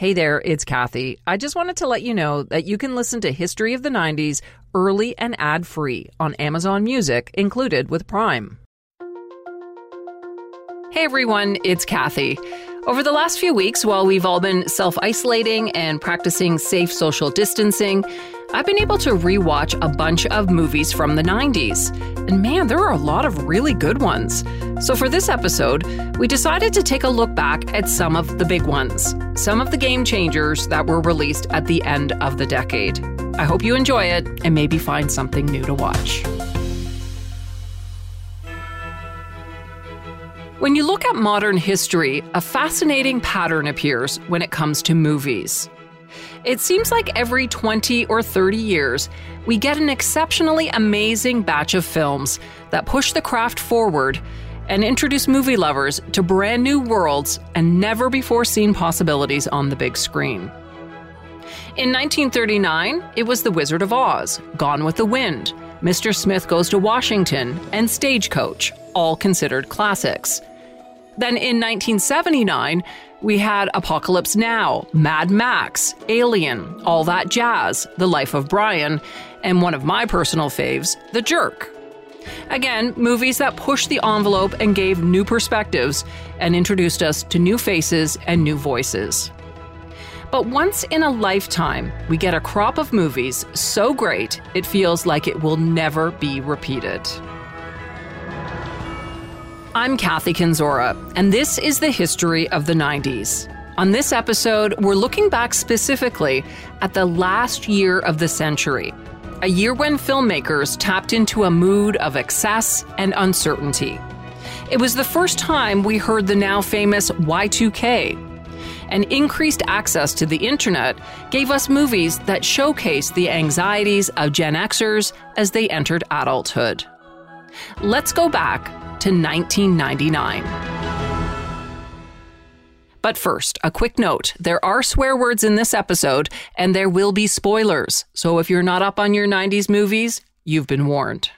Hey there, it's Kathy. I just wanted to let you know that you can listen to History of the 90s early and ad free on Amazon Music, included with Prime. Hey everyone, it's Kathy. Over the last few weeks, while we've all been self isolating and practicing safe social distancing, I've been able to rewatch a bunch of movies from the 90s. And man, there are a lot of really good ones. So for this episode, we decided to take a look back at some of the big ones, some of the game changers that were released at the end of the decade. I hope you enjoy it and maybe find something new to watch. When you look at modern history, a fascinating pattern appears when it comes to movies. It seems like every 20 or 30 years, we get an exceptionally amazing batch of films that push the craft forward and introduce movie lovers to brand new worlds and never before seen possibilities on the big screen. In 1939, it was The Wizard of Oz, Gone with the Wind, Mr. Smith Goes to Washington, and Stagecoach, all considered classics. Then in 1979, we had Apocalypse Now, Mad Max, Alien, All That Jazz, The Life of Brian, and one of my personal faves, The Jerk. Again, movies that pushed the envelope and gave new perspectives and introduced us to new faces and new voices. But once in a lifetime, we get a crop of movies so great it feels like it will never be repeated. I'm Kathy Kenzora, and this is the history of the 90s. On this episode, we're looking back specifically at the last year of the century, a year when filmmakers tapped into a mood of excess and uncertainty. It was the first time we heard the now famous Y2K. And increased access to the internet gave us movies that showcased the anxieties of Gen Xers as they entered adulthood. Let's go back to 1999. But first, a quick note there are swear words in this episode, and there will be spoilers. So if you're not up on your 90s movies, you've been warned.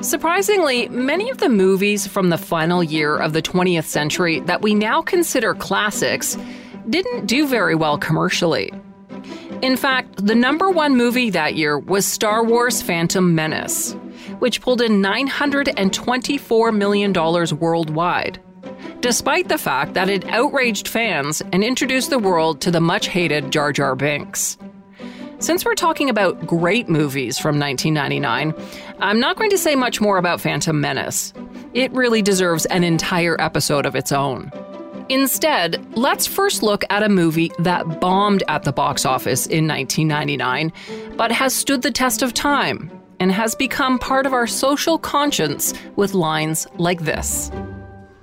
Surprisingly, many of the movies from the final year of the 20th century that we now consider classics didn't do very well commercially. In fact, the number one movie that year was Star Wars Phantom Menace, which pulled in $924 million worldwide, despite the fact that it outraged fans and introduced the world to the much hated Jar Jar Binks. Since we're talking about great movies from 1999, I'm not going to say much more about Phantom Menace. It really deserves an entire episode of its own. Instead, let's first look at a movie that bombed at the box office in 1999, but has stood the test of time and has become part of our social conscience with lines like this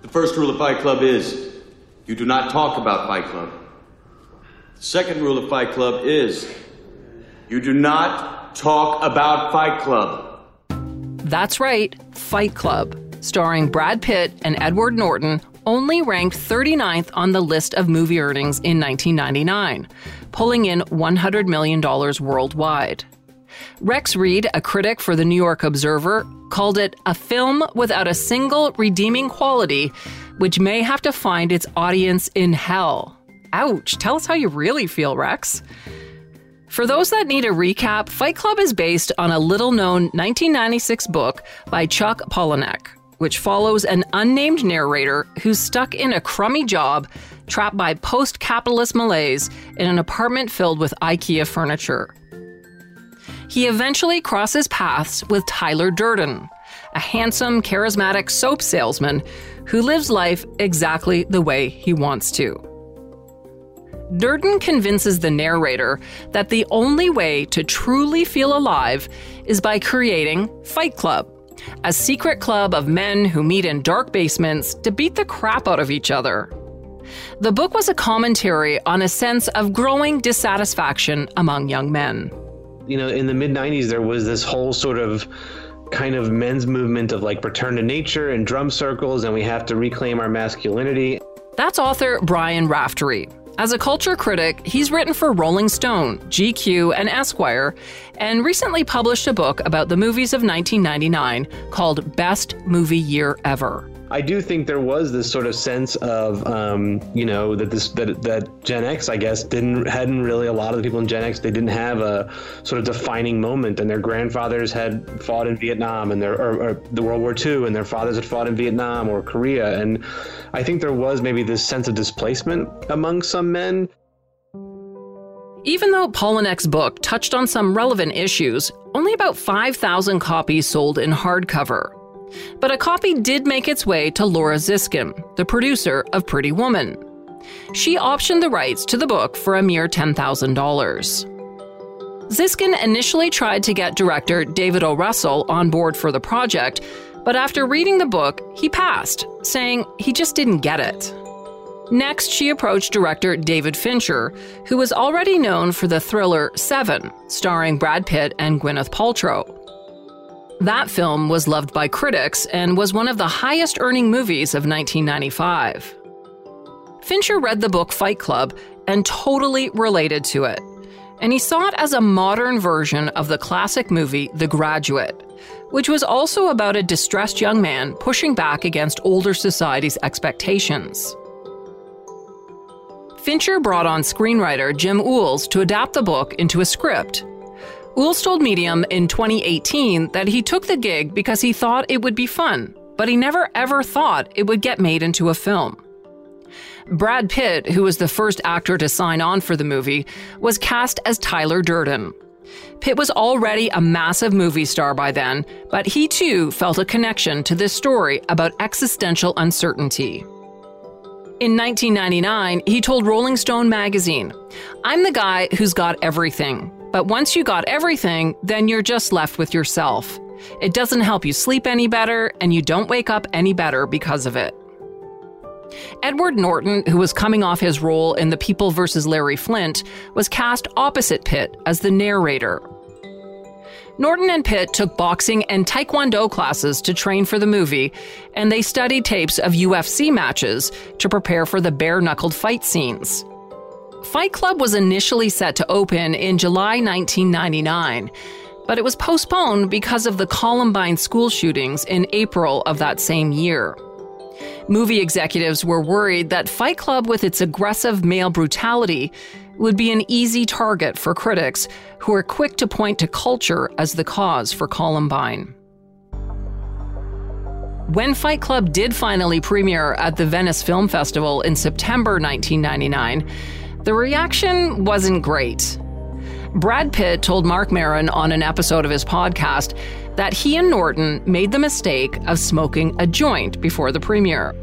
The first rule of Fight Club is you do not talk about Fight Club. The second rule of Fight Club is you do not talk about Fight Club. That's right, Fight Club, starring Brad Pitt and Edward Norton, only ranked 39th on the list of movie earnings in 1999, pulling in $100 million worldwide. Rex Reed, a critic for the New York Observer, called it a film without a single redeeming quality, which may have to find its audience in hell. Ouch, tell us how you really feel, Rex. For those that need a recap, Fight Club is based on a little known 1996 book by Chuck Palahniuk, which follows an unnamed narrator who's stuck in a crummy job, trapped by post capitalist malaise in an apartment filled with IKEA furniture. He eventually crosses paths with Tyler Durden, a handsome, charismatic soap salesman who lives life exactly the way he wants to. Durden convinces the narrator that the only way to truly feel alive is by creating Fight Club, a secret club of men who meet in dark basements to beat the crap out of each other. The book was a commentary on a sense of growing dissatisfaction among young men. You know, in the mid 90s, there was this whole sort of kind of men's movement of like return to nature and drum circles, and we have to reclaim our masculinity. That's author Brian Raftery. As a culture critic, he's written for Rolling Stone, GQ, and Esquire, and recently published a book about the movies of 1999 called Best Movie Year Ever. I do think there was this sort of sense of, um, you know, that this that that Gen X, I guess, didn't hadn't really a lot of the people in Gen X they didn't have a sort of defining moment, and their grandfathers had fought in Vietnam and their or, or the World War II, and their fathers had fought in Vietnam or Korea, and I think there was maybe this sense of displacement among some men. Even though Palahniuk's book touched on some relevant issues, only about 5,000 copies sold in hardcover. But a copy did make its way to Laura Ziskin, the producer of Pretty Woman. She optioned the rights to the book for a mere $10,000. Ziskin initially tried to get director David O. Russell on board for the project, but after reading the book, he passed, saying he just didn't get it. Next, she approached director David Fincher, who was already known for the thriller Seven, starring Brad Pitt and Gwyneth Paltrow. That film was loved by critics and was one of the highest earning movies of 1995. Fincher read the book Fight Club and totally related to it. And he saw it as a modern version of the classic movie The Graduate, which was also about a distressed young man pushing back against older society's expectations. Fincher brought on screenwriter Jim Uhls to adapt the book into a script Uhls told Medium in 2018 that he took the gig because he thought it would be fun, but he never ever thought it would get made into a film. Brad Pitt, who was the first actor to sign on for the movie, was cast as Tyler Durden. Pitt was already a massive movie star by then, but he too felt a connection to this story about existential uncertainty. In 1999, he told Rolling Stone magazine, I'm the guy who's got everything. But once you got everything, then you're just left with yourself. It doesn't help you sleep any better, and you don't wake up any better because of it. Edward Norton, who was coming off his role in The People vs. Larry Flynt, was cast opposite Pitt as the narrator. Norton and Pitt took boxing and taekwondo classes to train for the movie, and they studied tapes of UFC matches to prepare for the bare knuckled fight scenes. Fight Club was initially set to open in July 1999, but it was postponed because of the Columbine school shootings in April of that same year. Movie executives were worried that Fight Club, with its aggressive male brutality, would be an easy target for critics who are quick to point to culture as the cause for Columbine. When Fight Club did finally premiere at the Venice Film Festival in September 1999, the reaction wasn't great. Brad Pitt told Marc Maron on an episode of his podcast that he and Norton made the mistake of smoking a joint before the premiere.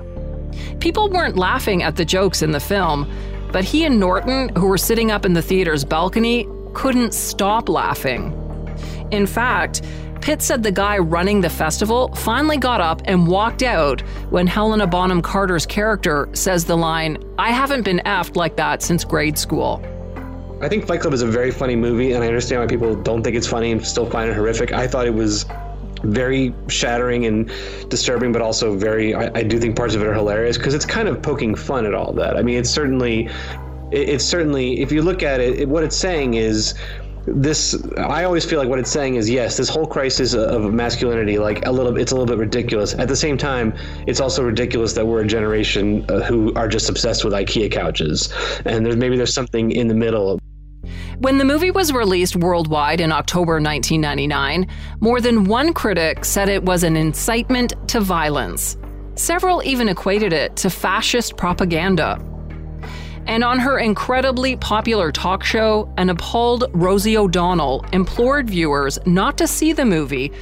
People weren't laughing at the jokes in the film, but he and Norton, who were sitting up in the theater's balcony, couldn't stop laughing. In fact, Pitt said the guy running the festival finally got up and walked out when Helena Bonham Carter's character says the line, I haven't been effed like that since grade school. I think Fight Club is a very funny movie, and I understand why people don't think it's funny and still find it horrific. I thought it was very shattering and disturbing, but also very, I, I do think parts of it are hilarious because it's kind of poking fun at all that. I mean, it's certainly, it, it's certainly, if you look at it, it what it's saying is, this i always feel like what it's saying is yes this whole crisis of masculinity like a little it's a little bit ridiculous at the same time it's also ridiculous that we're a generation uh, who are just obsessed with ikea couches and there's maybe there's something in the middle when the movie was released worldwide in October 1999, more than one critic said it was an incitement to violence. Several even equated it to fascist propaganda. And on her incredibly popular talk show, an appalled Rosie O'Donnell implored viewers not to see the movie,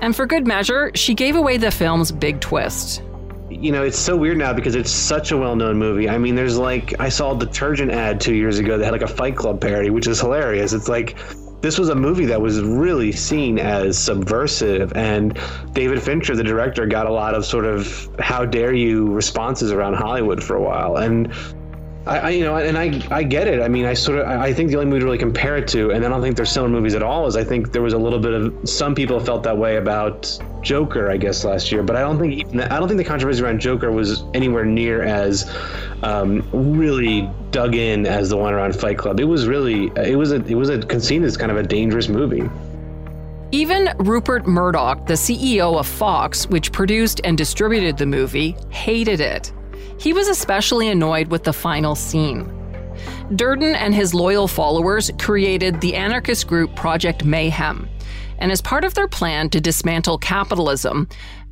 and for good measure, she gave away the film's big twist. You know, it's so weird now because it's such a well known movie. I mean, there's like, I saw a detergent ad two years ago that had like a Fight Club parody, which is hilarious. It's like, this was a movie that was really seen as subversive and david fincher the director got a lot of sort of how dare you responses around hollywood for a while and I, I, you know, and I, I get it. I mean, I sort of, I think the only movie to really compare it to, and I don't think they're similar movies at all, is I think there was a little bit of some people felt that way about Joker, I guess, last year. But I don't think, even, I don't think the controversy around Joker was anywhere near as um, really dug in as the one around Fight Club. It was really, it was a, it was a seen as kind of a dangerous movie. Even Rupert Murdoch, the CEO of Fox, which produced and distributed the movie, hated it. He was especially annoyed with the final scene. Durden and his loyal followers created the anarchist group Project Mayhem. And as part of their plan to dismantle capitalism,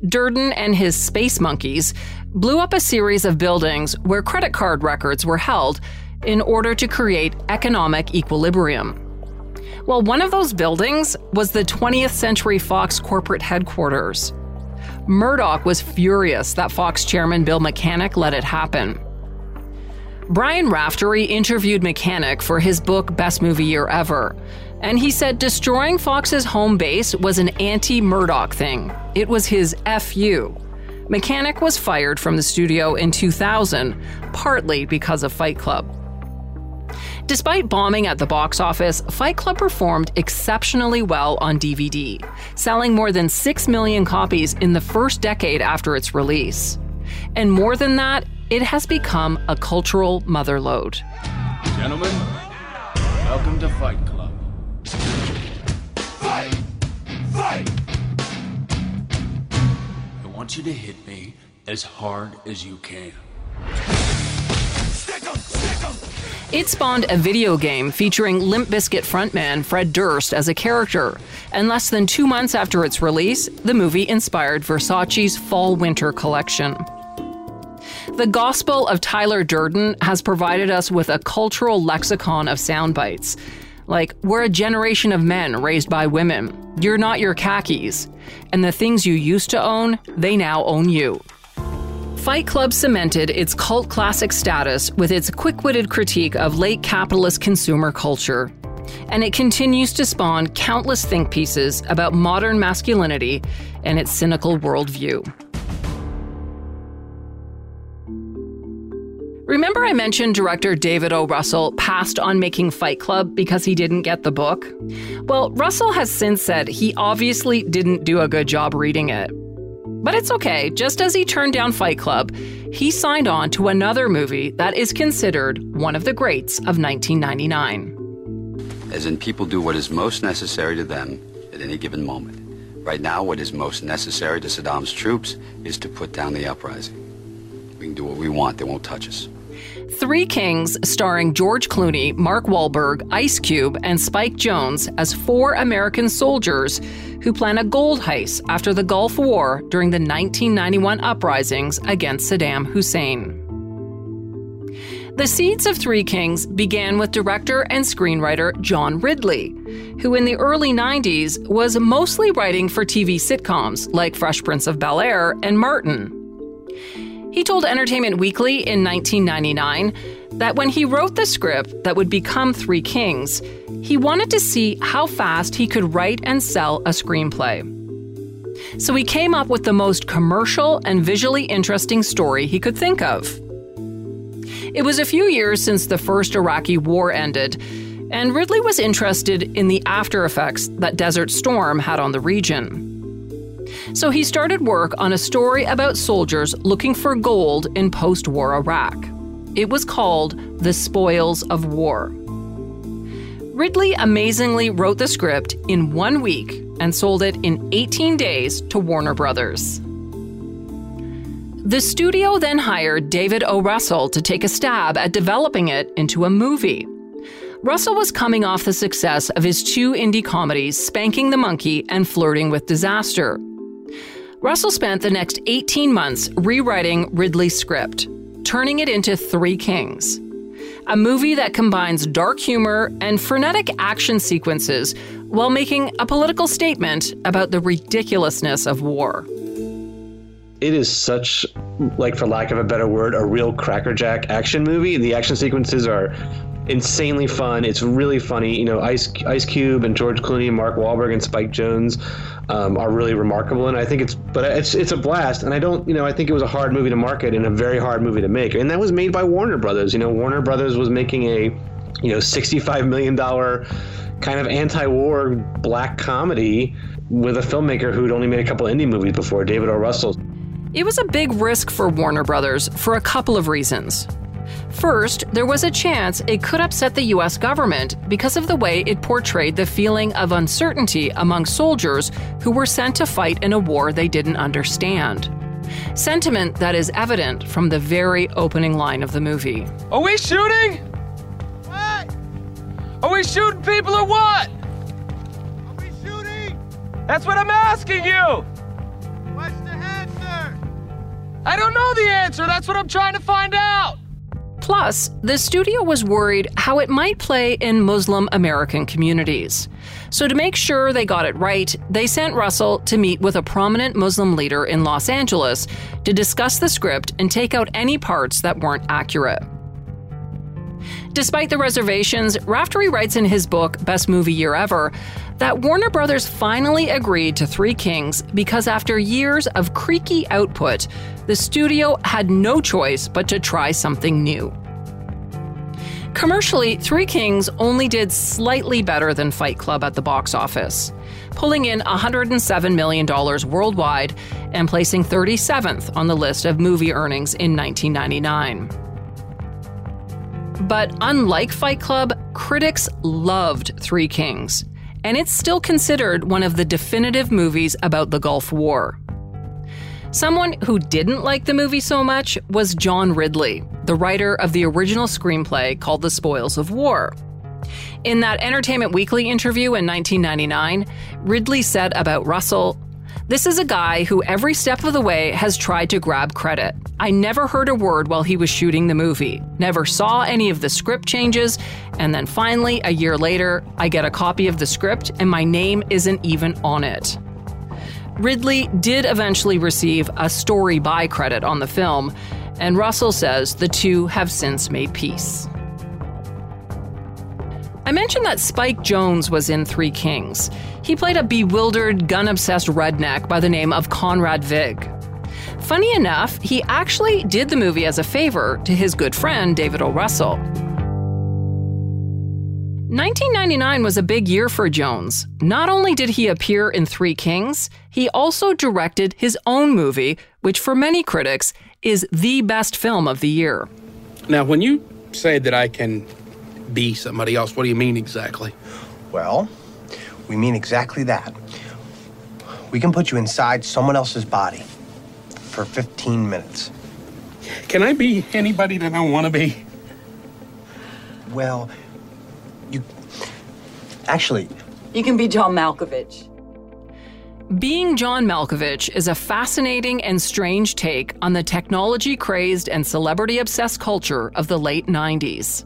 Durden and his space monkeys blew up a series of buildings where credit card records were held in order to create economic equilibrium. Well, one of those buildings was the 20th Century Fox corporate headquarters. Murdoch was furious that Fox chairman Bill Mechanic let it happen. Brian Raftery interviewed Mechanic for his book Best Movie Year Ever, and he said destroying Fox's home base was an anti Murdoch thing. It was his FU. Mechanic was fired from the studio in 2000, partly because of Fight Club. Despite bombing at the box office, Fight Club performed exceptionally well on DVD, selling more than 6 million copies in the first decade after its release. And more than that, it has become a cultural motherlode. Gentlemen, welcome to Fight Club. Fight! Fight! I want you to hit me as hard as you can. It spawned a video game featuring Limp Bizkit frontman Fred Durst as a character, and less than two months after its release, the movie inspired Versace's fall winter collection. The Gospel of Tyler Durden has provided us with a cultural lexicon of sound bites. Like, we're a generation of men raised by women. You're not your khakis. And the things you used to own, they now own you. Fight Club cemented its cult classic status with its quick witted critique of late capitalist consumer culture. And it continues to spawn countless think pieces about modern masculinity and its cynical worldview. Remember, I mentioned director David O. Russell passed on making Fight Club because he didn't get the book? Well, Russell has since said he obviously didn't do a good job reading it. But it's okay, just as he turned down Fight Club, he signed on to another movie that is considered one of the greats of 1999. As in, people do what is most necessary to them at any given moment. Right now, what is most necessary to Saddam's troops is to put down the uprising. We can do what we want, they won't touch us. Three Kings, starring George Clooney, Mark Wahlberg, Ice Cube, and Spike Jonze as four American soldiers who plan a gold heist after the Gulf War during the 1991 uprisings against Saddam Hussein. The seeds of Three Kings began with director and screenwriter John Ridley, who in the early 90s was mostly writing for TV sitcoms like Fresh Prince of Bel Air and Martin. He told Entertainment Weekly in 1999 that when he wrote the script that would become Three Kings, he wanted to see how fast he could write and sell a screenplay. So he came up with the most commercial and visually interesting story he could think of. It was a few years since the first Iraqi war ended, and Ridley was interested in the after effects that Desert Storm had on the region. So he started work on a story about soldiers looking for gold in post war Iraq. It was called The Spoils of War. Ridley amazingly wrote the script in one week and sold it in 18 days to Warner Brothers. The studio then hired David O. Russell to take a stab at developing it into a movie. Russell was coming off the success of his two indie comedies, Spanking the Monkey and Flirting with Disaster. Russell spent the next 18 months rewriting Ridley's script, turning it into Three Kings, a movie that combines dark humor and frenetic action sequences while making a political statement about the ridiculousness of war. It is such, like, for lack of a better word, a real crackerjack action movie. The action sequences are insanely fun. It's really funny. You know, Ice Ice Cube and George Clooney, and Mark Wahlberg and Spike Jonze um, are really remarkable. And I think it's, but it's it's a blast. And I don't, you know, I think it was a hard movie to market and a very hard movie to make. And that was made by Warner Brothers. You know, Warner Brothers was making a, you know, sixty-five million dollar kind of anti-war black comedy with a filmmaker who'd only made a couple indie movies before, David O. Russell. It was a big risk for Warner Brothers for a couple of reasons. First, there was a chance it could upset the US government because of the way it portrayed the feeling of uncertainty among soldiers who were sent to fight in a war they didn't understand. Sentiment that is evident from the very opening line of the movie. Are we shooting? What? Are we shooting people or what? Are we shooting? That's what I'm asking you! What's the answer? I don't know the answer. That's what I'm trying to find out. Plus, the studio was worried how it might play in Muslim American communities. So, to make sure they got it right, they sent Russell to meet with a prominent Muslim leader in Los Angeles to discuss the script and take out any parts that weren't accurate. Despite the reservations, Raftery writes in his book, Best Movie Year Ever, that Warner Brothers finally agreed to Three Kings because after years of creaky output, the studio had no choice but to try something new. Commercially, Three Kings only did slightly better than Fight Club at the box office, pulling in $107 million worldwide and placing 37th on the list of movie earnings in 1999. But unlike Fight Club, critics loved Three Kings, and it's still considered one of the definitive movies about the Gulf War. Someone who didn't like the movie so much was John Ridley, the writer of the original screenplay called The Spoils of War. In that Entertainment Weekly interview in 1999, Ridley said about Russell, This is a guy who every step of the way has tried to grab credit. I never heard a word while he was shooting the movie, never saw any of the script changes, and then finally, a year later, I get a copy of the script and my name isn't even on it. Ridley did eventually receive a story by credit on the film, and Russell says the two have since made peace. I mentioned that Spike Jonze was in Three Kings. He played a bewildered, gun obsessed redneck by the name of Conrad Vig. Funny enough, he actually did the movie as a favor to his good friend David O. Russell. 1999 was a big year for Jonze. Not only did he appear in Three Kings, he also directed his own movie, which for many critics is the best film of the year. Now, when you say that I can be somebody else, what do you mean exactly? Well, we mean exactly that. We can put you inside someone else's body for 15 minutes. Can I be anybody that I want to be? Well, you. Actually, You can be John Malkovich. Being John Malkovich is a fascinating and strange take on the technology crazed and celebrity obsessed culture of the late 90s.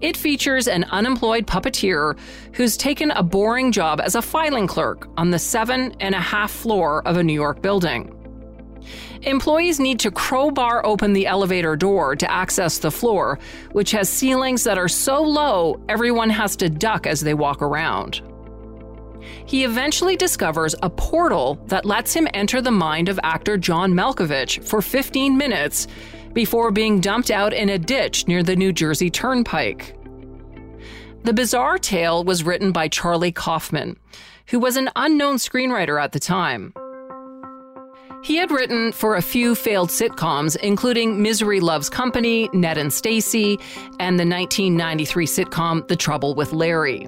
It features an unemployed puppeteer who's taken a boring job as a filing clerk on the seven and a half floor of a New York building. Employees need to crowbar open the elevator door to access the floor, which has ceilings that are so low everyone has to duck as they walk around. He eventually discovers a portal that lets him enter the mind of actor John Malkovich for 15 minutes before being dumped out in a ditch near the New Jersey Turnpike. The bizarre tale was written by Charlie Kaufman, who was an unknown screenwriter at the time. He had written for a few failed sitcoms, including Misery Loves Company, Ned and Stacey, and the 1993 sitcom The Trouble with Larry.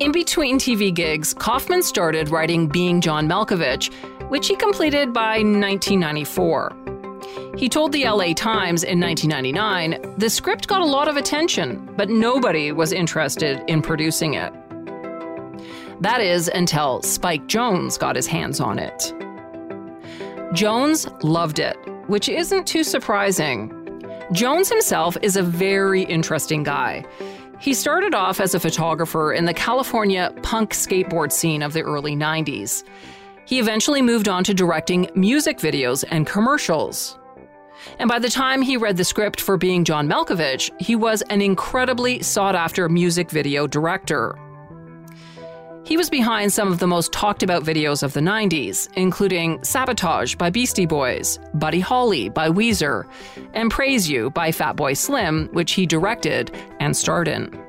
In between TV gigs, Kaufman started writing Being John Malkovich, which he completed by 1994. He told the LA Times in 1999 the script got a lot of attention, but nobody was interested in producing it. That is until Spike Jonze got his hands on it. Jonze loved it, which isn't too surprising. Jonze himself is a very interesting guy. He started off as a photographer in the California punk skateboard scene of the early 90s. He eventually moved on to directing music videos and commercials. And by the time he read the script for being John Malkovich, he was an incredibly sought after music video director. He was behind some of the most talked about videos of the 90s, including Sabotage by Beastie Boys, Buddy Holly by Weezer, and Praise You by Fatboy Slim, which he directed and starred in.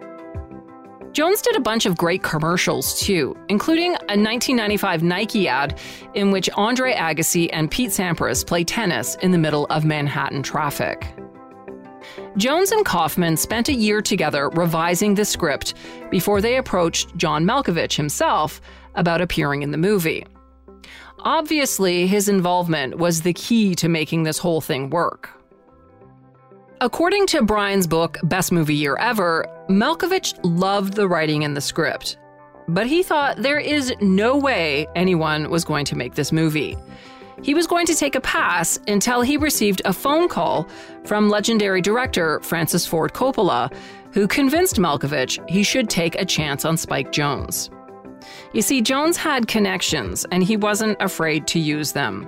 Jonze did a bunch of great commercials too, including a 1995 Nike ad in which Andre Agassi and Pete Sampras play tennis in the middle of Manhattan traffic. Jonze and Kaufman spent a year together revising the script before they approached John Malkovich himself about appearing in the movie. Obviously, his involvement was the key to making this whole thing work. According to Brian's book, Best Movie Year Ever, Malkovich loved the writing and the script. But he thought there is no way anyone was going to make this movie. He was going to take a pass until he received a phone call from legendary director Francis Ford Coppola, who convinced Malkovich he should take a chance on Spike Jonze. You see, Jonze had connections, and he wasn't afraid to use them.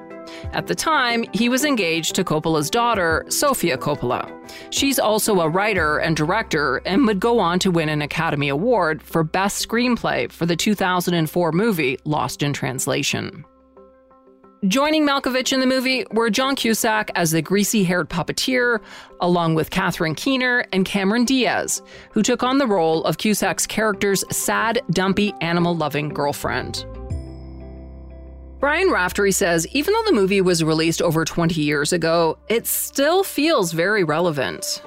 At the time, he was engaged to Coppola's daughter, Sofia Coppola. She's also a writer and director and would go on to win an Academy Award for Best Screenplay for the 2004 movie Lost in Translation. Joining Malkovich in the movie were John Cusack as the greasy haired puppeteer, along with Catherine Keener and Cameron Diaz, who took on the role of Cusack's character's sad, dumpy, animal loving girlfriend. Brian Raftery says even though the movie was released over 20 years ago, it still feels very relevant.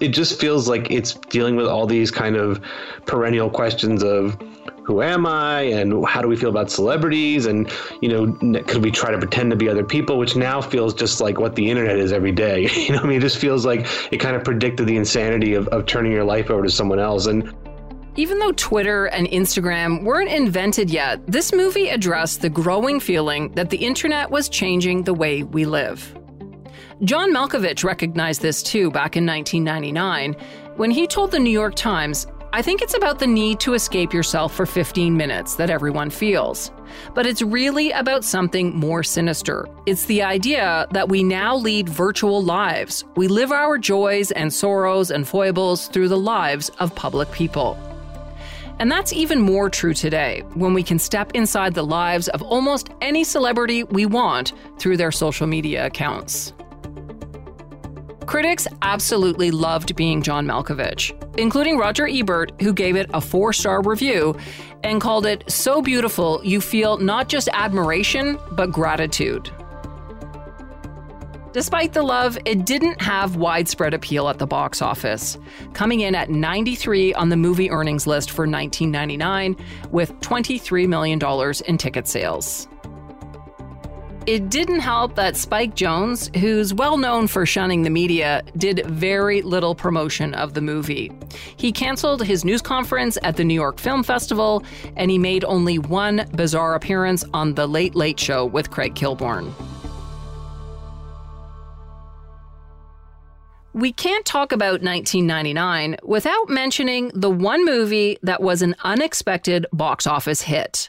It just feels like it's dealing with all these kind of perennial questions of who am I and how do we feel about celebrities and you know could we try to pretend to be other people which now feels just like what the internet is every day. You know I mean? It just feels like it kind of predicted the insanity of, of turning your life over to someone else. And even though Twitter and Instagram weren't invented yet, this movie addressed the growing feeling that the internet was changing the way we live. John Malkovich recognized this too back in 1999 when he told the New York Times I think it's about the need to escape yourself for 15 minutes that everyone feels. But it's really about something more sinister. It's the idea that we now lead virtual lives. We live our joys and sorrows and foibles through the lives of public people. And that's even more true today when we can step inside the lives of almost any celebrity we want through their social media accounts. Critics absolutely loved being John Malkovich, including Roger Ebert, who gave it a four star review and called it so beautiful you feel not just admiration, but gratitude. Despite the love, it didn't have widespread appeal at the box office, coming in at 93 on the movie earnings list for 1999 with $23 million in ticket sales. It didn't help that Spike Jonze, who's well known for shunning the media, did very little promotion of the movie. He canceled his news conference at the New York Film Festival, and he made only one bizarre appearance on The Late Late Show with Craig Kilborn. We can't talk about 1999 without mentioning the one movie that was an unexpected box office hit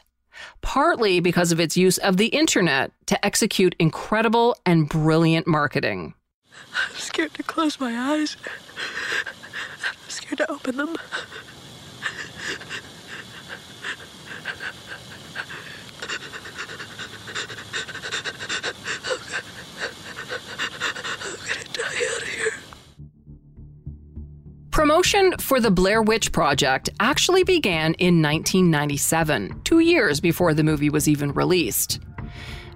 partly because of its use of the internet to execute incredible and brilliant marketing. I'm scared to close my eyes. I'm scared to open them. Promotion for the Blair Witch Project actually began in 1997, two years before the movie was even released.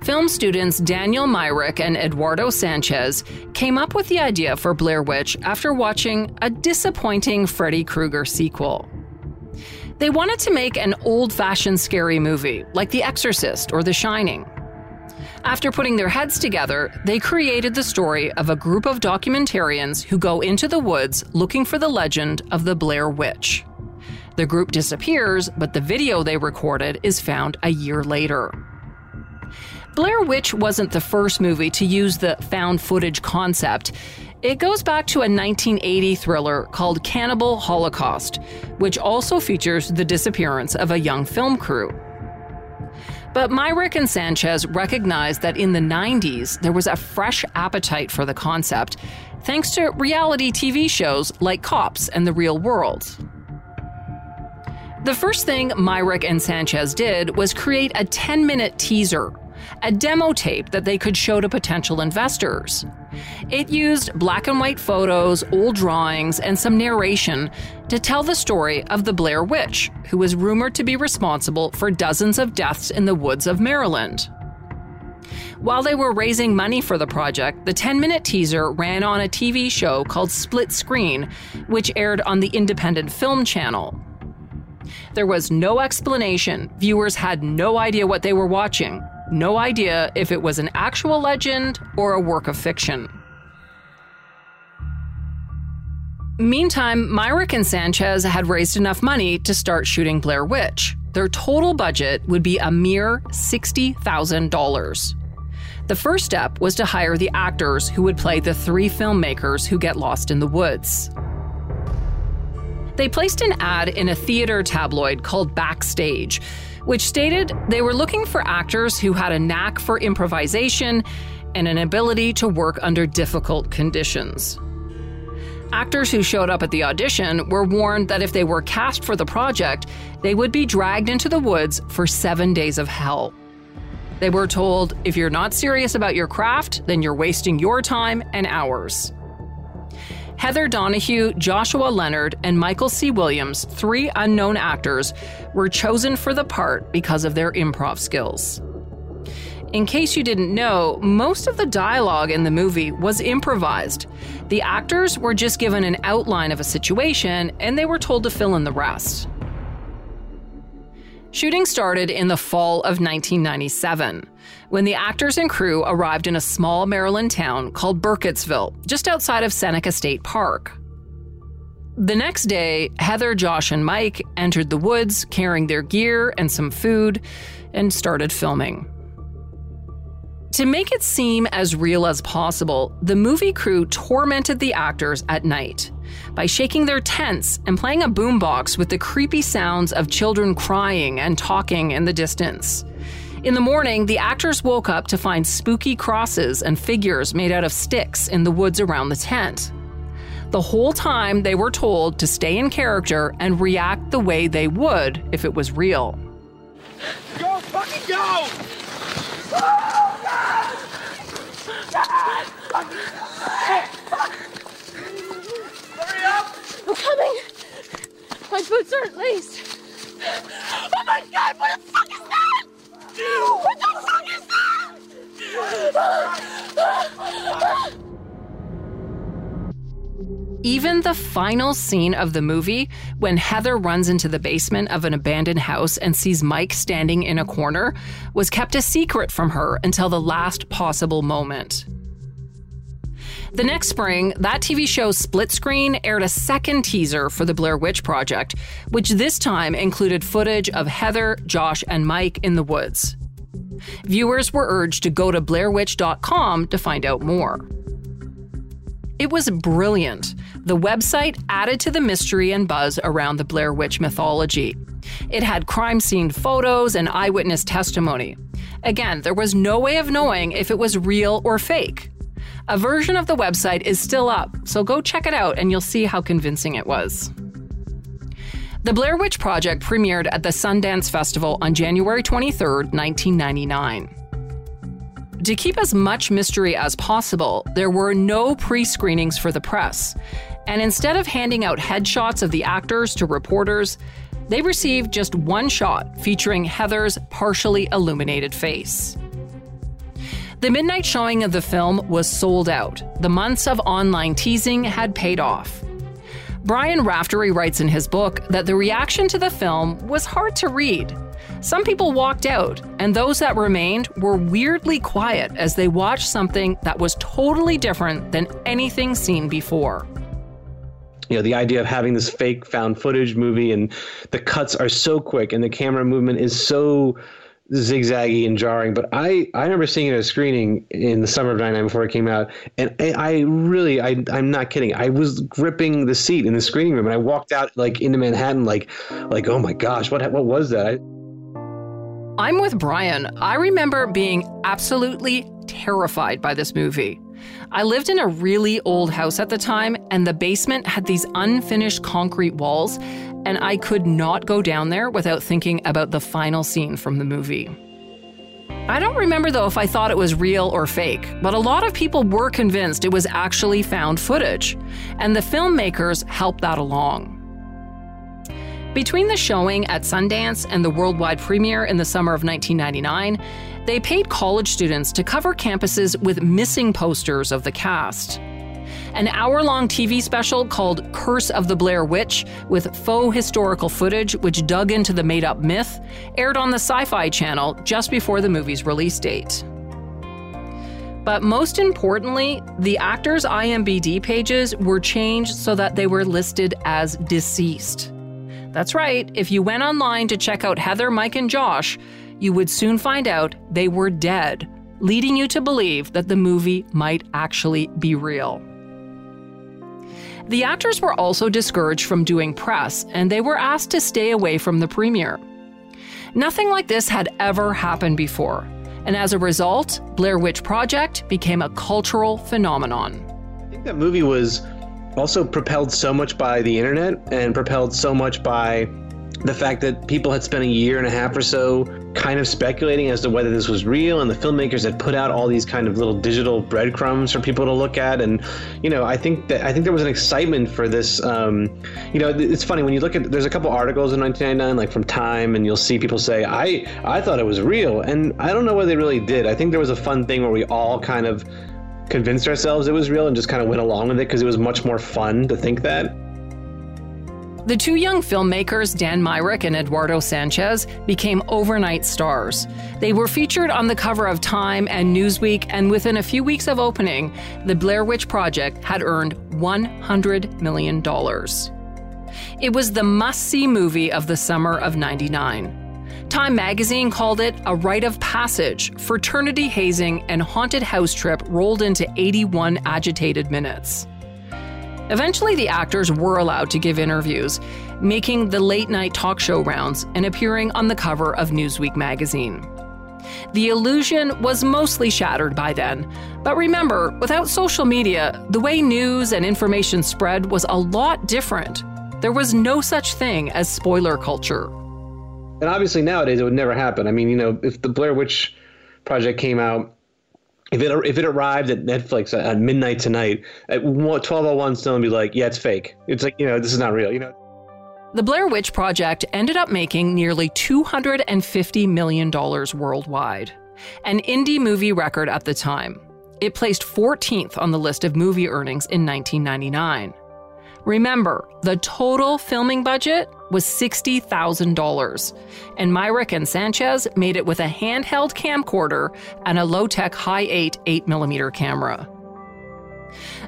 Film students Daniel Myrick and Eduardo Sanchez came up with the idea for Blair Witch after watching a disappointing Freddy Krueger sequel. They wanted to make an old fashioned scary movie like The Exorcist or The Shining. After putting their heads together, they created the story of a group of documentarians who go into the woods looking for the legend of the Blair Witch. The group disappears, but the video they recorded is found a year later. Blair Witch wasn't the first movie to use the found footage concept. It goes back to a 1980 thriller called Cannibal Holocaust, which also features the disappearance of a young film crew. But Myrick and Sanchez recognized that in the 90s, there was a fresh appetite for the concept, thanks to reality TV shows like Cops and The Real World. The first thing Myrick and Sanchez did was create a 10 minute teaser a demo tape that they could show to potential investors. It used black and white photos, old drawings, and some narration to tell the story of the Blair Witch, who was rumored to be responsible for dozens of deaths in the woods of Maryland. While they were raising money for the project, the 10 minute teaser ran on a TV show called Split Screen, which aired on the Independent Film Channel. There was no explanation. Viewers had no idea what they were watching, no idea if it was an actual legend or a work of fiction. Meantime, Myrick and Sanchez had raised enough money to start shooting Blair Witch. Their total budget would be a mere $60,000. The first step was to hire the actors who would play the three filmmakers who get lost in the woods. They placed an ad in a theater tabloid called Backstage, which stated they were looking for actors who had a knack for improvisation and an ability to work under difficult conditions. Actors who showed up at the audition were warned that if they were cast for the project, they would be dragged into the woods for seven days of hell. They were told if you're not serious about your craft, then you're wasting your time and ours. Heather Donahue, Joshua Leonard, and Michael C. Williams, three unknown actors, were chosen for the part because of their improv skills. In case you didn't know, most of the dialogue in the movie was improvised. The actors were just given an outline of a situation and they were told to fill in the rest. Shooting started in the fall of 1997 when the actors and crew arrived in a small Maryland town called Burkittsville, just outside of Seneca State Park. The next day, Heather, Josh, and Mike entered the woods carrying their gear and some food and started filming. To make it seem as real as possible, the movie crew tormented the actors at night by shaking their tents and playing a boombox with the creepy sounds of children crying and talking in the distance. In the morning, the actors woke up to find spooky crosses and figures made out of sticks in the woods around the tent. The whole time, they were told to stay in character and react the way they would if it was real. Go, fucking go! Hurry up! I'm coming. My boots aren't laced. Oh my god, what the fuck is that? What the fuck is that? Even the final scene of the movie, when Heather runs into the basement of an abandoned house and sees Mike standing in a corner, was kept a secret from her until the last possible moment. The next spring, that TV show Split Screen aired a second teaser for the Blair Witch Project, which this time included footage of Heather, Josh, and Mike in the woods. Viewers were urged to go to BlairWitch.com to find out more. It was brilliant. The website added to the mystery and buzz around the Blair Witch mythology. It had crime scene photos and eyewitness testimony. Again, there was no way of knowing if it was real or fake. A version of the website is still up, so go check it out and you'll see how convincing it was. The Blair Witch Project premiered at the Sundance Festival on January 23, 1999. To keep as much mystery as possible, there were no pre screenings for the press, and instead of handing out headshots of the actors to reporters, they received just one shot featuring Heather's partially illuminated face. The midnight showing of the film was sold out. The months of online teasing had paid off. Brian Raftery writes in his book that the reaction to the film was hard to read. Some people walked out, and those that remained were weirdly quiet as they watched something that was totally different than anything seen before. You know, the idea of having this fake found footage movie and the cuts are so quick and the camera movement is so zigzaggy and jarring. But I, I remember seeing it at a screening in the summer of '99 before it came out, and I, I really, I, I'm not kidding. I was gripping the seat in the screening room, and I walked out like into Manhattan, like, like, oh my gosh, what, what was that? I, I'm with Brian. I remember being absolutely terrified by this movie. I lived in a really old house at the time, and the basement had these unfinished concrete walls, and I could not go down there without thinking about the final scene from the movie. I don't remember though if I thought it was real or fake, but a lot of people were convinced it was actually found footage, and the filmmakers helped that along. Between the showing at Sundance and the worldwide premiere in the summer of 1999, they paid college students to cover campuses with missing posters of the cast. An hour long TV special called Curse of the Blair Witch, with faux historical footage which dug into the made up myth, aired on the Sci Fi Channel just before the movie's release date. But most importantly, the actors' IMBD pages were changed so that they were listed as deceased. That's right, if you went online to check out Heather, Mike, and Josh, you would soon find out they were dead, leading you to believe that the movie might actually be real. The actors were also discouraged from doing press, and they were asked to stay away from the premiere. Nothing like this had ever happened before, and as a result, Blair Witch Project became a cultural phenomenon. I think that movie was also propelled so much by the internet and propelled so much by the fact that people had spent a year and a half or so kind of speculating as to whether this was real and the filmmakers had put out all these kind of little digital breadcrumbs for people to look at. And you know i think that i think there was an excitement for this um, you know it's funny when you look at there's a couple articles in 1999 like from time and you'll see people say i i thought it was real. And i don't know whether they really did. I think there was a fun thing where we all kind of convinced ourselves it was real and just kind of went along with it because it was much more fun to think that the two young filmmakers, Dan Myrick and Eduardo Sanchez, became overnight stars. They were featured on the cover of Time and Newsweek, and within a few weeks of opening, the Blair Witch Project had earned $100 million. It was the must see movie of the summer of 99. Time magazine called it a rite of passage, fraternity hazing, and haunted house trip rolled into 81 agitated minutes. Eventually, the actors were allowed to give interviews, making the late night talk show rounds and appearing on the cover of Newsweek magazine. The illusion was mostly shattered by then, but remember, without social media, the way news and information spread was a lot different. There was no such thing as spoiler culture. And obviously, nowadays, it would never happen. I mean, you know, if the Blair Witch Project came out if it if it arrived at Netflix at, midnight tonight at 1201 still and be like, yeah, it's fake. It's like, you know, this is not real, you know. The Blair Witch Project ended up making nearly $250 million worldwide, an indie movie record at the time. It placed 14th on the list of movie earnings in 1999. Remember, the total filming budget was $60,000, and Myrick and Sanchez made it with a handheld camcorder and a low tech Hi 8 8mm camera.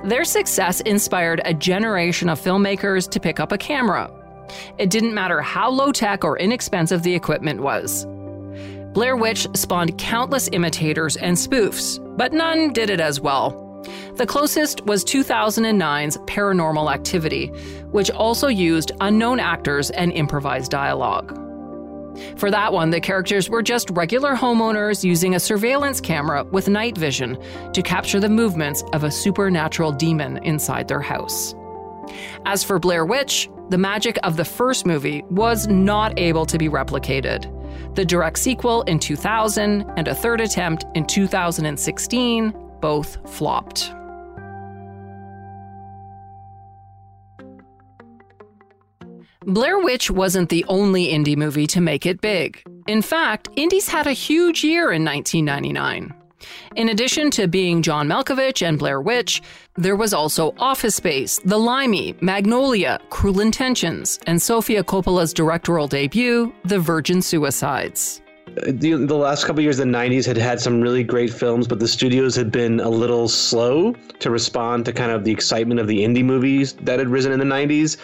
Their success inspired a generation of filmmakers to pick up a camera. It didn't matter how low tech or inexpensive the equipment was. Blair Witch spawned countless imitators and spoofs, but none did it as well. The closest was 2009's Paranormal Activity, which also used unknown actors and improvised dialogue. For that one, the characters were just regular homeowners using a surveillance camera with night vision to capture the movements of a supernatural demon inside their house. As for Blair Witch, the magic of the first movie was not able to be replicated. The direct sequel in 2000 and a third attempt in 2016 both flopped. Blair Witch wasn't the only indie movie to make it big. In fact, indies had a huge year in 1999. In addition to being John Malkovich and Blair Witch, there was also Office Space, The Limey, Magnolia, Cruel Intentions, and Sofia Coppola's directorial debut, The Virgin Suicides. The, the last couple years, the 90s had had some really great films, but the studios had been a little slow to respond to kind of the excitement of the indie movies that had risen in the 90s.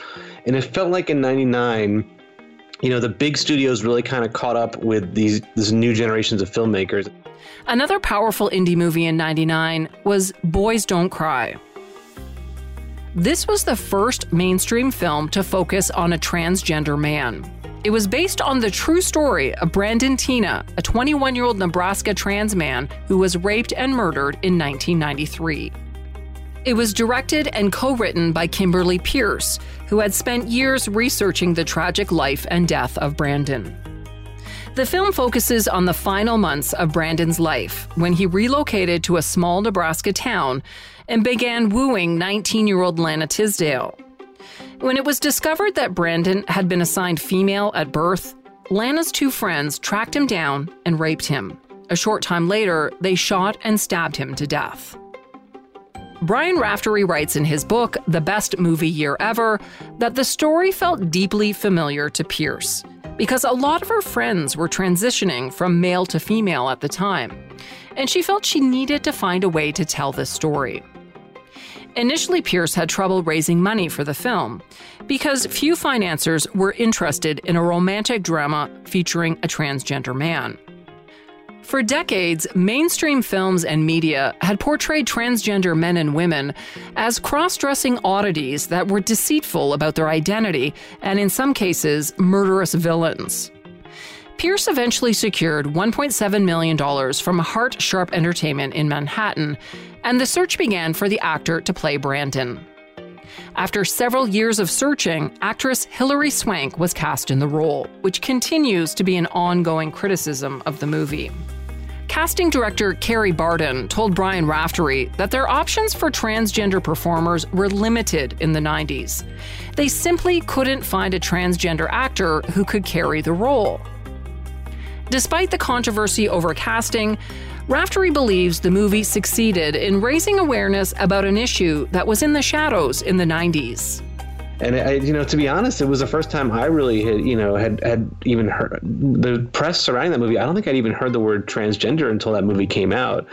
And it felt like in 99, you know, the big studios really kind of caught up with these, these new generations of filmmakers. Another powerful indie movie in 99 was Boys Don't Cry. This was the first mainstream film to focus on a transgender man. It was based on the true story of Brandon Teena, a 21 year old Nebraska trans man who was raped and murdered in 1993. It was directed and co written by Kimberly Peirce, who had spent years researching the tragic life and death of Brandon. The film focuses on the final months of Brandon's life when he relocated to a small Nebraska town and began wooing 19 year old Lana Tisdel. When it was discovered that Brandon had been assigned female at birth, Lana's two friends tracked him down and raped him. A short time later, they shot and stabbed him to death. Brian Raftery writes in his book, The Best Movie Year Ever, that the story felt deeply familiar to Peirce because a lot of her friends were transitioning from male to female at the time, and she felt she needed to find a way to tell this story. Initially, Peirce had trouble raising money for the film because few financiers were interested in a romantic drama featuring a transgender man. For decades, mainstream films and media had portrayed transgender men and women as cross dressing oddities that were deceitful about their identity and, in some cases, murderous villains. Peirce eventually secured $1.7 million from Hart-Sharp Entertainment in Manhattan, and the search began for the actor to play Brandon. After several years of searching, actress Hilary Swank was cast in the role, which continues to be an ongoing criticism of the movie. Casting director Kerry Barden told Brian Raftery that their options for transgender performers were limited in the 90s. They simply couldn't find a transgender actor who could carry the role. Despite the controversy over casting, Raftery believes the movie succeeded in raising awareness about an issue that was in the shadows in the 90s. And I, you know, to be honest, it was the first time I really had, you know, had had even heard the press surrounding that movie. I don't think I'd even heard the word transgender until that movie came out.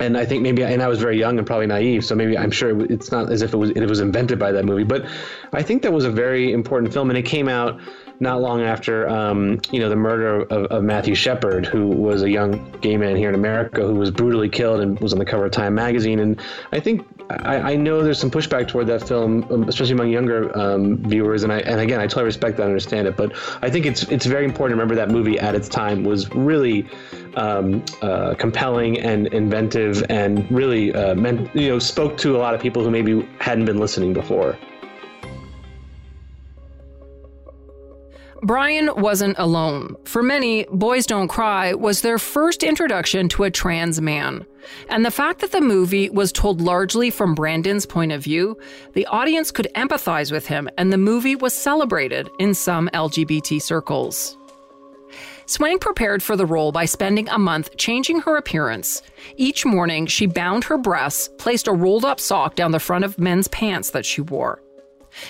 And I think maybe, and I was very young and probably naive, so maybe I'm sure it's not as if it was it was invented by that movie. But I think that was a very important film, and it came out not long after, um, you know, the murder of, of, Matthew Shepard, who was a young gay man here in America who was brutally killed and was on the cover of Time magazine. And I think I, I know there's some pushback toward that film, um, especially among younger um, viewers. And I and again, I totally respect that, and understand it. But I think it's it's very important to remember that movie at its time was really um, uh, compelling and inventive, and really uh, meant you know spoke to a lot of people who maybe hadn't been listening before. Brian wasn't alone. For many, Boys Don't Cry was their first introduction to a trans man. And the fact that the movie was told largely from Brandon's point of view, the audience could empathize with him, and the movie was celebrated in some LGBT circles. Swank prepared for the role by spending a month changing her appearance. Each morning, she bound her breasts, placed a rolled up sock down the front of men's pants that she wore.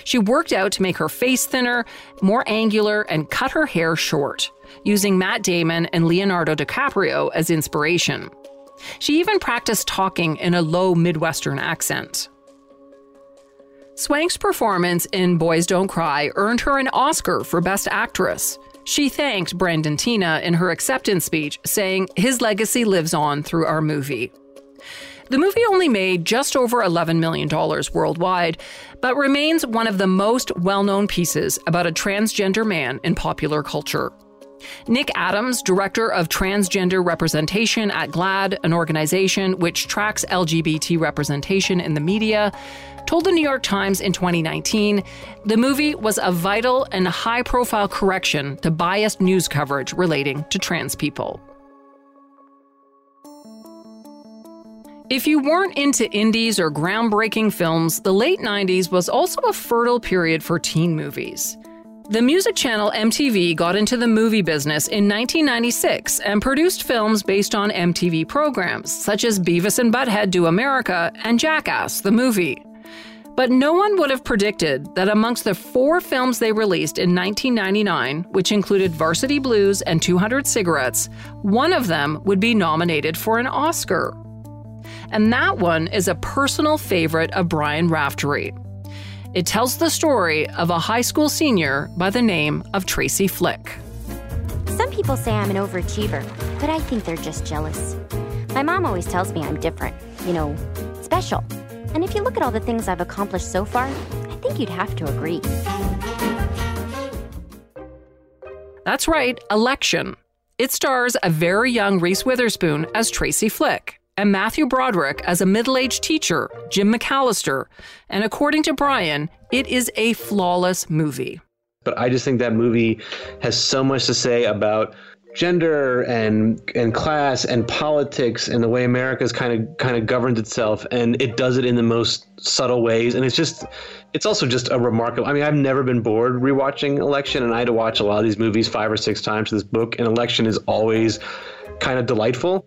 She worked out to make her face thinner, more angular, and cut her hair short, using Matt Damon and Leonardo DiCaprio as inspiration. She even practiced talking in a low Midwestern accent. Swank's performance in Boys Don't Cry earned her an Oscar for Best Actress. She thanked Brandon Teena in her acceptance speech, saying, His legacy lives on through our movie. The movie only made just over $11 million worldwide, but remains one of the most well known pieces about a transgender man in popular culture. Nick Adams, director of transgender representation at GLAAD, an organization which tracks LGBT representation in the media, told the New York Times in 2019 the movie was a vital and high profile correction to biased news coverage relating to trans people. If you weren't into indies or groundbreaking films, the late 90s was also a fertile period for teen movies. The music channel MTV got into the movie business in 1996 and produced films based on MTV programs, such as Beavis and Butthead Do America and Jackass, the movie. But no one would have predicted that amongst the four films they released in 1999, which included Varsity Blues and 200 Cigarettes, one of them would be nominated for an Oscar and that one is a personal favorite of Brian Raftery. It tells the story of a high school senior by the name of Tracy Flick. Some people say I'm an overachiever, but I think they're just jealous. My mom always tells me I'm different, you know, special. And if you look at all the things I've accomplished so far, I think you'd have to agree. That's right, Election. It stars a very young Reese Witherspoon as Tracy Flick, and Matthew Broderick as a middle aged teacher, Jim McAllister. And according to Brian, it is a flawless movie. But I just think that movie has so much to say about gender and and class and politics and the way America's kind of kind of governs itself and it does it in the most subtle ways and it's just it's also just a remarkable I mean I've never been bored rewatching election and I had to watch a lot of these movies five or six times this book and election is always kind of delightful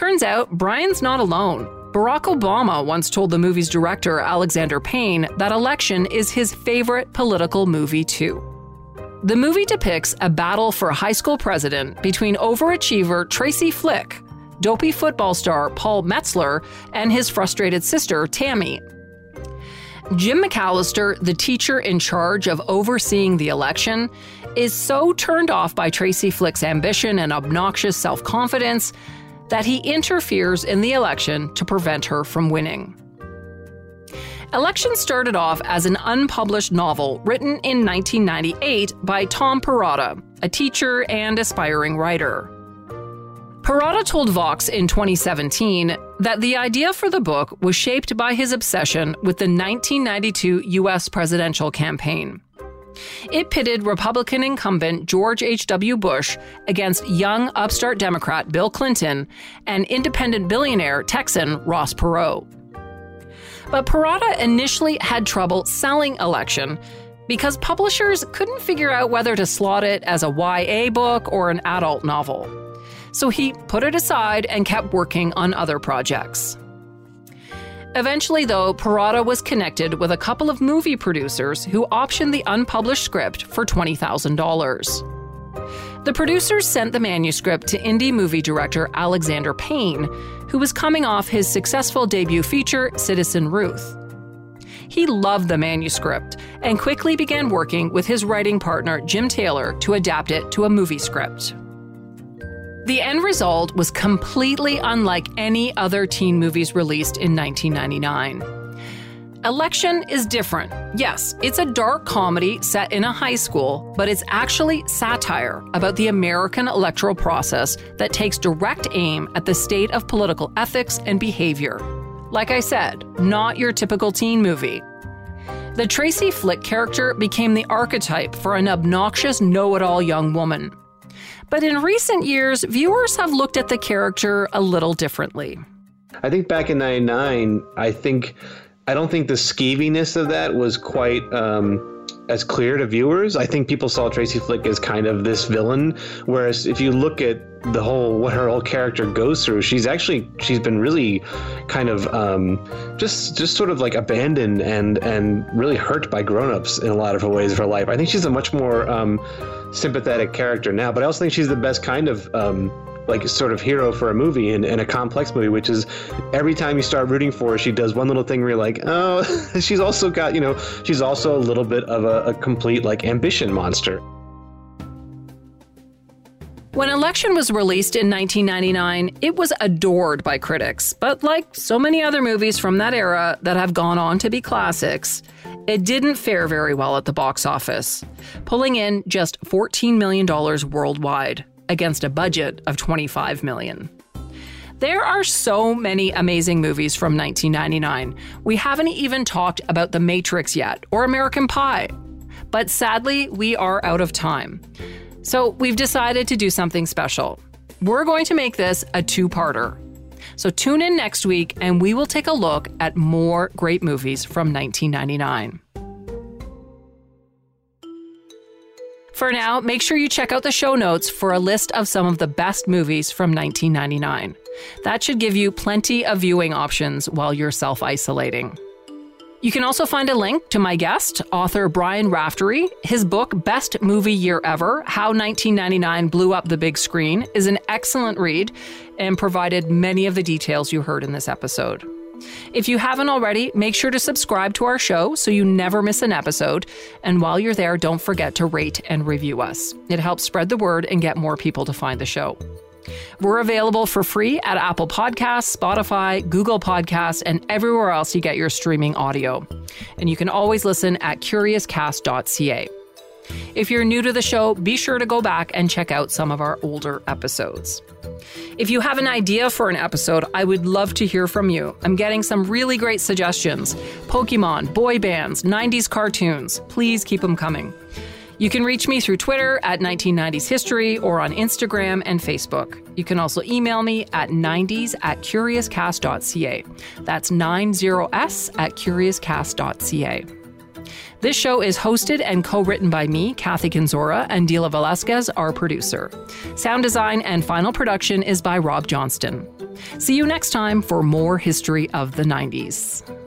Turns out Brian's not alone. Barack Obama once told the movie's director, Alexander Payne, that Election is his favorite political movie, too. The movie depicts a battle for high school president between overachiever Tracy Flick, dopey football star Paul Metzler, and his frustrated sister, Tammy. Jim McAllister, the teacher in charge of overseeing the election, is so turned off by Tracy Flick's ambition and obnoxious self confidence that he interferes in the election to prevent her from winning. Election started off as an unpublished novel written in 1998 by Tom Perrotta, a teacher and aspiring writer. Perrotta told Vox in 2017 that the idea for the book was shaped by his obsession with the 1992 U.S. presidential campaign. It pitted Republican incumbent George H.W. Bush against young upstart Democrat Bill Clinton and independent billionaire Texan Ross Perot. But Perrotta initially had trouble selling Election because publishers couldn't figure out whether to slot it as a YA book or an adult novel. So he put it aside and kept working on other projects. Eventually, though, Perrotta was connected with a couple of movie producers who optioned the unpublished script for $20,000. The producers sent the manuscript to indie movie director Alexander Payne, who was coming off his successful debut feature, Citizen Ruth. He loved the manuscript and quickly began working with his writing partner, Jim Taylor, to adapt it to a movie script. The end result was completely unlike any other teen movies released in 1999. Election is different. Yes, it's a dark comedy set in a high school, but it's actually satire about the American electoral process that takes direct aim at the state of political ethics and behavior. Like I said, not your typical teen movie. The Tracy Flick character became the archetype for an obnoxious know it all young woman. But in recent years, viewers have looked at the character a little differently. I think back in 99, I think I don't think the skeeviness of that was quite um, as clear to viewers. I think people saw Tracy Flick as kind of this villain, whereas if you look at the whole what her whole character goes through, she's actually she's been really kind of um, just just sort of like abandoned and and really hurt by grown-ups in a lot of her ways of her life. I think she's a much more um, sympathetic character now, but I also think she's the best kind of um, like sort of hero for a movie and, and, a complex movie, which is every time you start rooting for her, she does one little thing where you're like, oh, she's also got, you know, she's also a little bit of a, a complete like ambition monster. When Election was released in 1999, it was adored by critics, but like so many other movies from that era that have gone on to be classics, it didn't fare very well at the box office, pulling in just $14 million worldwide against a budget of 25 million. There are so many amazing movies from 1999. We haven't even talked about The Matrix yet or American Pie. But sadly, we are out of time. So we've decided to do something special. We're going to make this a two parter. So tune in next week and we will take a look at more great movies from 1999. For now, make sure you check out the show notes for a list of some of the best movies from 1999. That should give you plenty of viewing options while you're self isolating. You can also find a link to my guest, author Brian Raftery. His book, Best Movie Year Ever How 1999 Blew Up the Big Screen, is an excellent read and provided many of the details you heard in this episode. If you haven't already, make sure to subscribe to our show so you never miss an episode. And while you're there, don't forget to rate and review us. It helps spread the word and get more people to find the show. We're available for free at Apple Podcasts, Spotify, Google Podcasts, and everywhere else you get your streaming audio. And you can always listen at curiouscast.ca. If you're new to the show, be sure to go back and check out some of our older episodes. If you have an idea for an episode, I would love to hear from you. I'm getting some really great suggestions Pokemon, boy bands, 90s cartoons. Please keep them coming. You can reach me through Twitter at 1990s History or on Instagram and Facebook. You can also email me at 90s at curiouscast.ca. That's 90s at curiouscast.ca. This show is hosted and co written by me, Kathy Kenzora, and Dila Velasquez, our producer. Sound design and final production is by Rob Johnston. See you next time for more history of the 90s.